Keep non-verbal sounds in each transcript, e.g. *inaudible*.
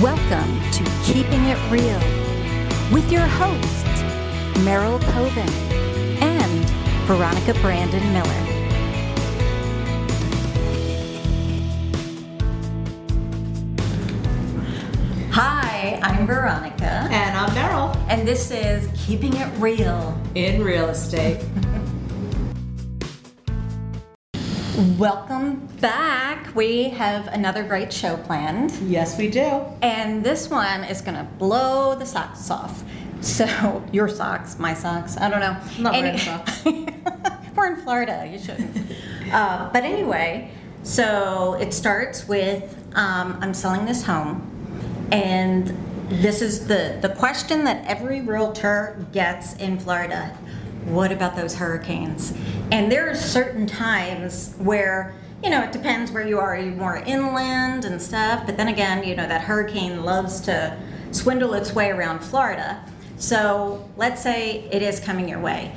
Welcome to Keeping It Real with your hosts, Merryl Koven and Veronica Brandon Miller. Hi, I'm Veronica, And I'm Merryl and this is Keeping It Real. in real estate. *laughs* Welcome back. We have another great show planned. yes, we do. And this one is gonna blow the socks off. So *laughs* your socks, my socks, I don't know. Not Any- socks. *laughs* We're in Florida. You shouldn't. uh, but anyway, so it starts with um, I'm selling this home, and this is the the question that every realtor gets in Florida. What about those hurricanes? And there are certain times where you know it depends where you are. You're you more inland and stuff? But then again, you know that hurricane loves to swindle its way around Florida. So let's say it is coming your way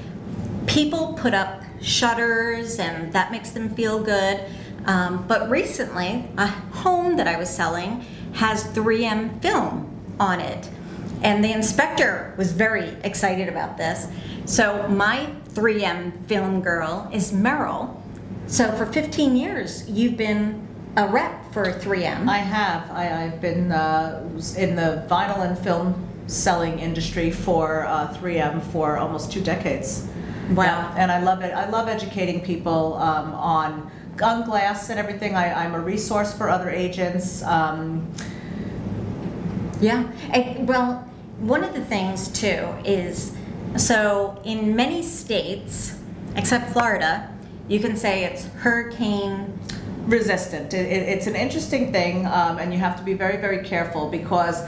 people put up shutters and that makes them feel good. Um, but recently, a home that I was selling has 3M film on it. And the inspector was very excited about this. So, my 3M film girl is Merryl. So, for 15 years, you've been a rep for 3M. I have. I, I've been uh, in the vinyl and film selling industry for uh, 3M for almost two decades. Wow. Yeah, and I love it. I love educating people um, on on glass and everything. I, I'm a resource for other agents. Um, Yeah. And, well, one of the things too is so in many states, except Florida, you can say it's hurricane. resistant. It, it, it's an interesting thing, um, and you have to be very, very careful because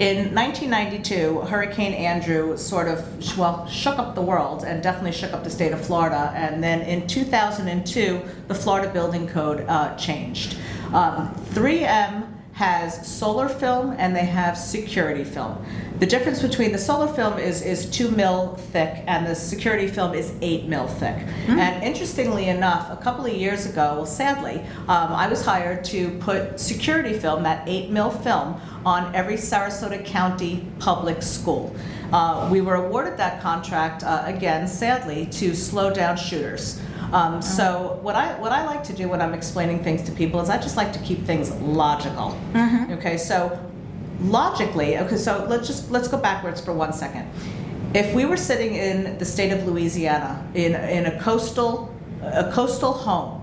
in 1992, Hurricane Andrew sort of well shook up the world and definitely shook up the state of Florida. And then in 2002, the Florida Building Code uh, changed. Um, 3M has solar film and they have security film. The difference between the solar film is, is two mil thick and the security film is eight mil thick. And interestingly enough, a couple of years ago, well, sadly, um, I was hired to put security film, that eight mil film, on every Sarasota County public school. Uh, we were awarded that contract, uh, again, sadly, to slow down shooters. Um, so what I what I like to do when I'm explaining things to people is I just like to keep things logical. Okay, so logically, okay, so let's just let's go backwards for one second. If we were sitting in the state of Louisiana in in a coastal a coastal home,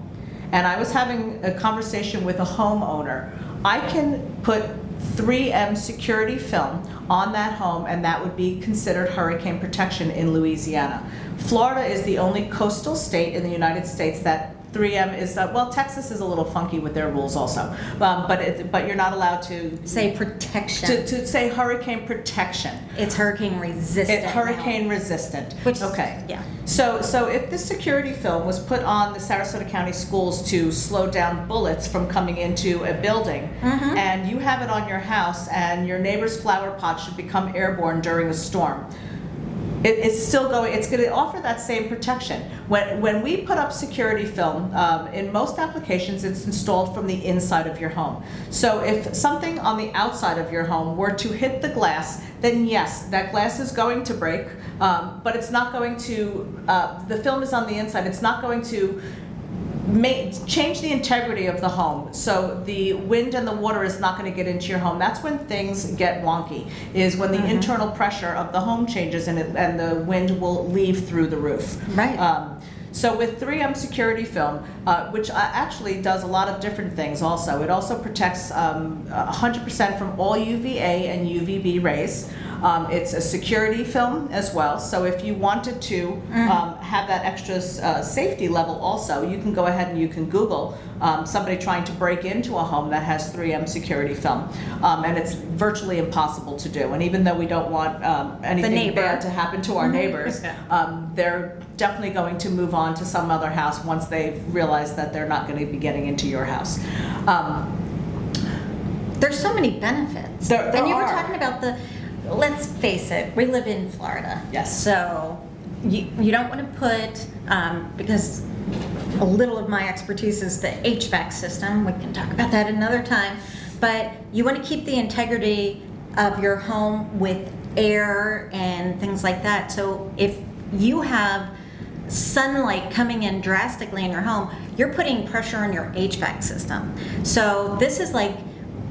and I was having a conversation with a homeowner, I can put 3M security film on that home, and that would be considered hurricane protection in Louisiana. Florida is the only coastal state in the United States that 3M is, that well, Texas is a little funky with their rules also, um, but it, but you're not allowed to Say protection. to, to say hurricane protection. it's hurricane resistant. It, now. hurricane resistant. Which okay. yeah. So so if the security film was put on the Sarasota County schools to slow down bullets from coming into a building, Mm-hmm. and you have it on your house, and your neighbor's flower pot should become airborne during a storm. It, it's still going. It's going to offer that same protection. When when we put up security film, um, in most applications, it's installed from the inside of your home. So if something on the outside of your home were to hit the glass, then yes, that glass is going to break. Um, but it's not going to. Uh, the film is on the inside. It's not going to change the integrity of the home. So the wind and the water is not going to get into your home. That's when things get wonky is when the internal pressure of the home changes and, it, and the wind will leave through the roof. Right. um, so with 3M security film, uh, which uh, actually does a lot of different things also, it also protects um, 100% from all UVA and UVB rays. Um, it's a security film as well, so if you wanted to um, have that extra uh, safety level also, you can go ahead and you can Google um, somebody trying to break into a home that has 3M security film. Um, and it's virtually impossible to do. And even though we don't want um, anything bad to happen to our neighbors, um, they're definitely going to move on to some other house once they've realized that they're not going to be getting into your house. Um, There's so many benefits. There- there and you were talking about the, let's face it, we live in Florida. Yes. So you, you don't want to put, um, because a little of my expertise is the HVAC system. We can talk about that another time. but you want to keep the integrity of your home with air and things like that. So if you have sunlight coming in drastically in your home, you're putting pressure on your HVAC system. So this is like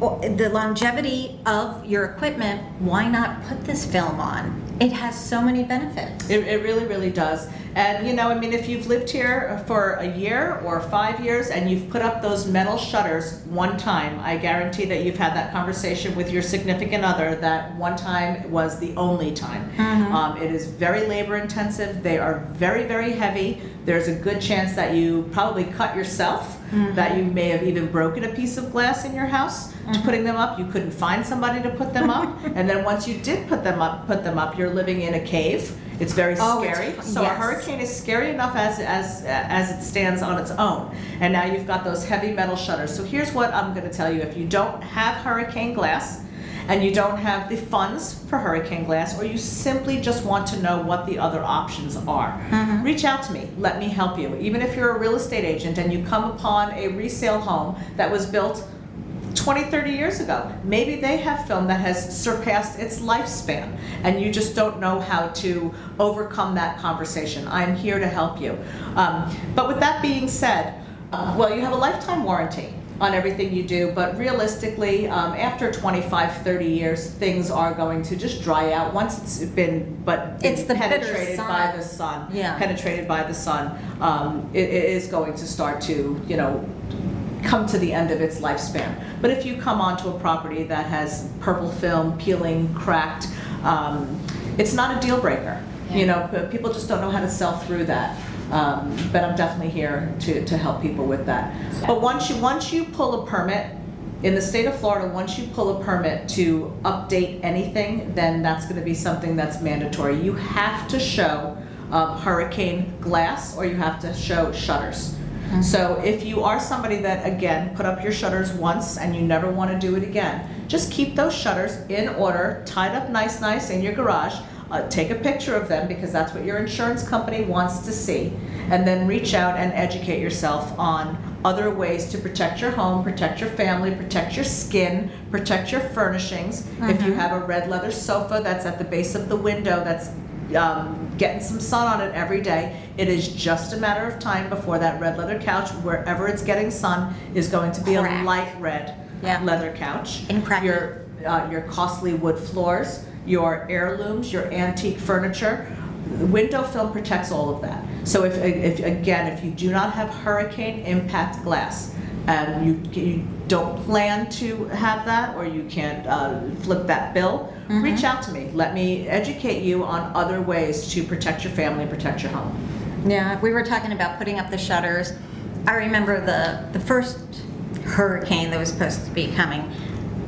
the longevity of your equipment. Why not put this film on? It has so many benefits. It, it really, really does. And you know, I mean, if you've lived here for a year or five years and you've put up those metal shutters one time, I guarantee that you've had that conversation with your significant other that one time was the only time. Mm-hmm. Um, it is very labor intensive. They are very, very heavy. There's a good chance that you probably cut yourself, mm-hmm. that you may have even broken a piece of glass in your house to mm-hmm. putting them up. You couldn't find somebody to put them up. *laughs* and then once you did put them up, put them up, you're living in a cave. It's very Oh, it's- scary. so a hurricane is scary enough as as as it stands on its own. And now you've got those heavy metal shutters. So here's what I'm going to tell you: if you don't have hurricane glass, and you don't have the funds for hurricane glass, or you simply just want to know what the other options are, mm-hmm. reach out to me. Let me help you. Even if you're a real estate agent and you come upon a resale home that was built 20, 30 years ago. Maybe they have film that has surpassed its lifespan, and you just don't know how to overcome that conversation. I'm here to help you. Um, but with that being said, uh, well, you have a lifetime warranty on everything you do, but realistically, um, after 25, 30 years, things are going to just dry out once it's been, but It's the bitter penetrated by the sun. Yeah. Penetrated by the sun, um, it, it is going to start to, you know, come to the end of its lifespan. But if you come onto a property that has purple film, peeling, cracked, um, it's not a deal breaker. You know, people just don't know how to sell through that. Um, but I'm definitely here to, to help people with that. But once you once you pull a permit in the state of Florida, once you pull a permit to update anything, then that's going to be something that's mandatory. You have to show um, hurricane glass or you have to show shutters. So if you are somebody that, again, put up your shutters once and you never want to do it again, just keep those shutters in order, tied up nice, nice in your garage. Uh, take a picture of them because that's what your insurance company wants to see. And then reach out and educate yourself on other ways to protect your home, protect your family, protect your skin, protect your furnishings. If you have a red leather sofa that's at the base of the window that's um, getting some sun on it every day. It is just a matter of time before that red leather couch, wherever it's getting sun, is going to be a light red Yeah. leather couch. And. Your uh, your costly wood floors, your heirlooms, your antique furniture. Window film protects all of that. So if, if again, if you do not have hurricane impact glass, and you, you don't plan to have that, or you can't uh, flip that bill, reach out to me. Let me educate you on other ways to protect your family and protect your home. Yeah, we were talking about putting up the shutters. I remember the the first hurricane that was supposed to be coming.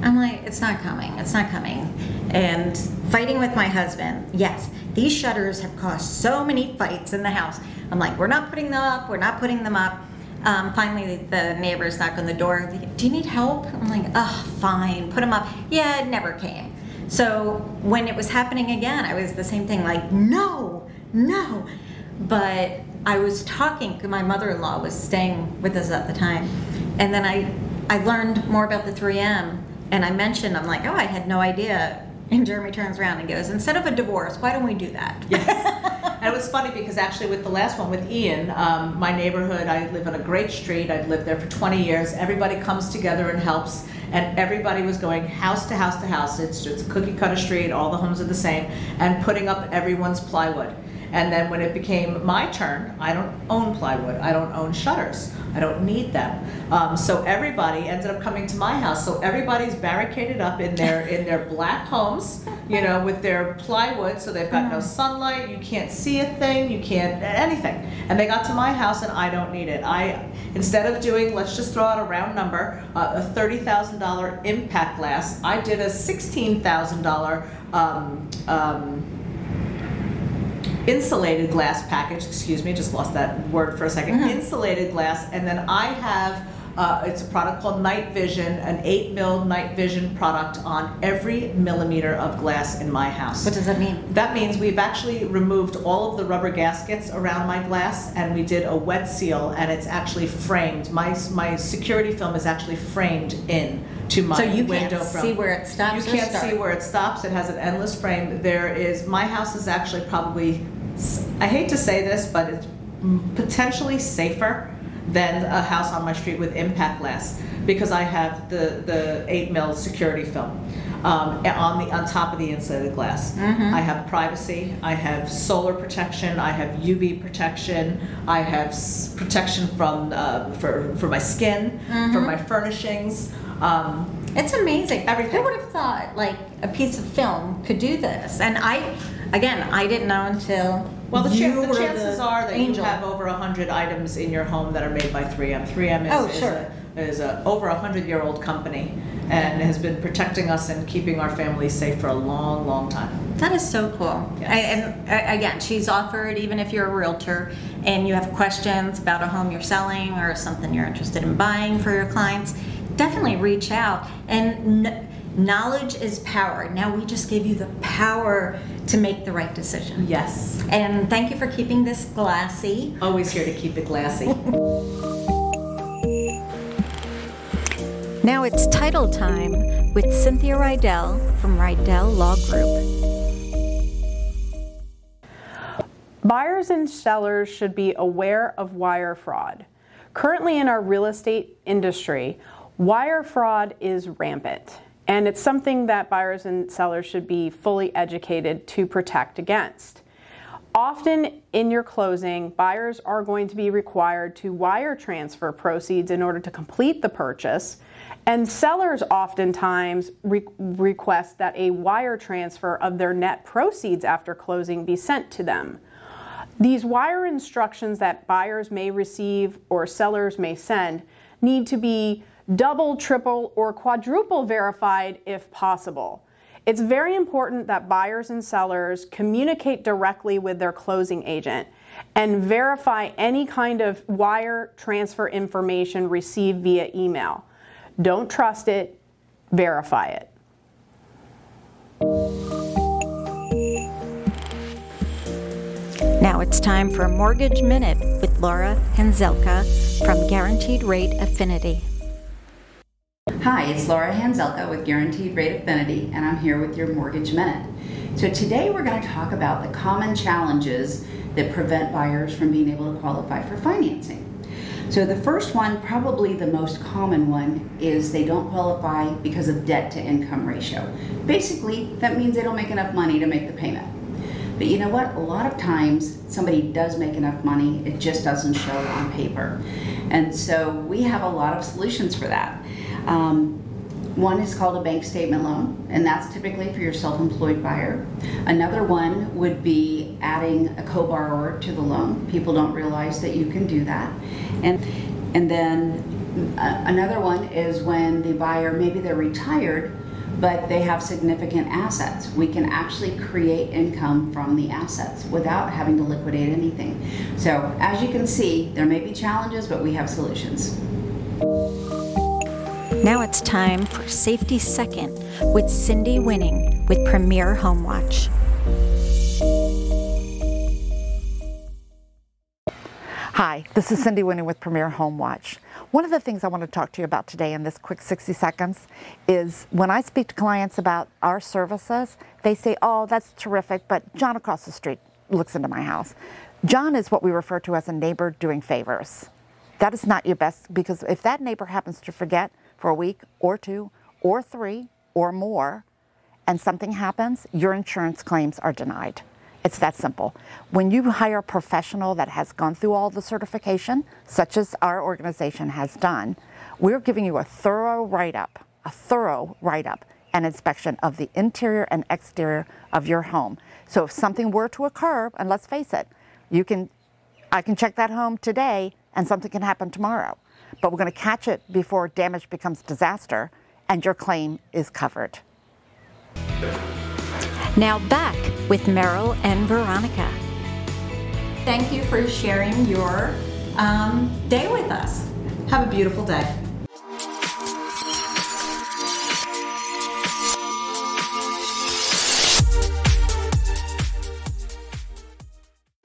I'm like, it's not coming, it's not coming. And fighting with my husband, yes, these shutters have caused so many fights in the house. I'm like, we're not putting them up, we're not putting them up. Um, finally, the neighbors knock on the door. Do you need help? I'm like, oh, fine, put them up. Yeah, it never came. So when it was happening again, I was the same thing, like, no, no. But I was talking, my mother in law was staying with us at the time. And then I, I learned more about the 3M. And I mentioned, I'm like, oh, I had no idea. And Jeremy turns around and goes, instead of a divorce, why don't we do that? *laughs* And it was funny because actually with the last one with Ian, um, my neighborhood, I live on a great street. I've lived there for 20 years. Everybody comes together and helps, and everybody was going house to house to house. It's it's a cookie cutter street. All the homes are the same, and putting up everyone's plywood. And then when it became my turn, I don't own plywood. I don't own shutters. I don't need them. Um, so everybody ended up coming to my house. So everybody's barricaded up in their in their black homes, you know, with their plywood. So they've got no sunlight. You can't see a thing. You can't anything. And they got to my house, and I don't need it. I instead of doing, let's just throw out a round number, uh, a thirty thousand dollar impact glass, I did a sixteen thousand dollar. Um, um, insulated glass package, excuse me, just lost that word for a 2nd insulated glass, and then I have Uh, it's a product called Night Vision, an 8 mil night vision product on every millimeter of glass in my house. What does that mean? That means we've actually removed all of the rubber gaskets around my glass and we did a wet seal and it's actually framed. My, my security film is actually framed in to my So you window can't from. see where it stops You can't see where it stops. It has an endless frame. There is, my house is actually probably, I hate to say this, but it's potentially safer than a house on my street with impact glass because I have the, the eight mil security film um, on the, on top of the insulated glass. Mm-hmm. I have privacy, I have solar protection, I have UV protection, I have s- protection from, uh, for, for my skin, Mm-hmm. for my furnishings. Um, It's amazing. Everything. Who would have thought like a piece of film could do this? And I, again, I didn't know until Well, the, you chan- the chances the are that angel. you have over 100 items in your home that are made by 3M. 3M is, Oh, is, sure. a, is a over a 100 year old company and has been protecting us and keeping our families safe for a long, long time. That is so cool. Yes. I, and again, she's offered, even if you're a realtor and you have questions about a home you're selling or something you're interested in buying for your clients, definitely reach out. And kn- knowledge is power. Now we just gave you the power to make the right decision. Yes. And thank you for keeping this glassy. Always here to keep it glassy. *laughs* Now it's title time with Cynthia Riddell from Riddell Law Group. Buyers and sellers should be aware of wire fraud. Currently, in our real estate industry, wire fraud is rampant, and it's something that buyers and sellers should be fully educated to protect against. Often in your closing, buyers are going to be required to wire transfer proceeds in order to complete the purchase, and sellers oftentimes re- request that a wire transfer of their net proceeds after closing be sent to them. These wire instructions that buyers may receive or sellers may send need to be double, triple, or quadruple verified if possible. It's very important that buyers and sellers communicate directly with their closing agent and verify any kind of wire transfer information received via email. Don't trust it, verify it. Now it's time for Mortgage Minute with Laura Hanzelka from Guaranteed Rate Affinity. Hi, it's Laura Hanzelka with Guaranteed Rate Affinity, and I'm here with your Mortgage Minute. So today we're going to talk about the common challenges that prevent buyers from being able to qualify for financing. So the first one, probably the most common one, is they don't qualify because of debt to income ratio. Basically, that means they don't make enough money to make the payment. But you know what? A lot of times somebody does make enough money, it just doesn't show on paper. And so we have a lot of solutions for that. Um, one is called a bank statement loan, and that's typically for your self employed buyer. Another one would be adding a co borrower to the loan. People don't realize that you can do that. And, and then uh, another one is when the buyer, maybe they're retired, but they have significant assets. We can actually create income from the assets without having to liquidate anything. So, as you can see, there may be challenges, but we have solutions. Now it's time for Safety Second with Cindy Winning with Premier Home Watch. Hi, this is Cindy Winning with Premier Home Watch. One of the things I want to talk to you about today in this quick 60 seconds is when I speak to clients about our services, they say, Oh, that's terrific, but John across the street looks into my house. John is what we refer to as a neighbor doing favors. That is not your best because if that neighbor happens to forget for a week or two or three or more and something happens, your insurance claims are denied. It's that simple. When you hire a professional that has gone through all the certification, such as our organization has done, we're giving you a thorough write up, a thorough write up and inspection of the interior and exterior of your home. So if something were to occur, and let's face it, you can I can check that home today and something can happen tomorrow. But we're going to catch it before damage becomes disaster and your claim is covered. Now back with Merryl and Veronica. Thank you for sharing your um, day with us. Have a beautiful day.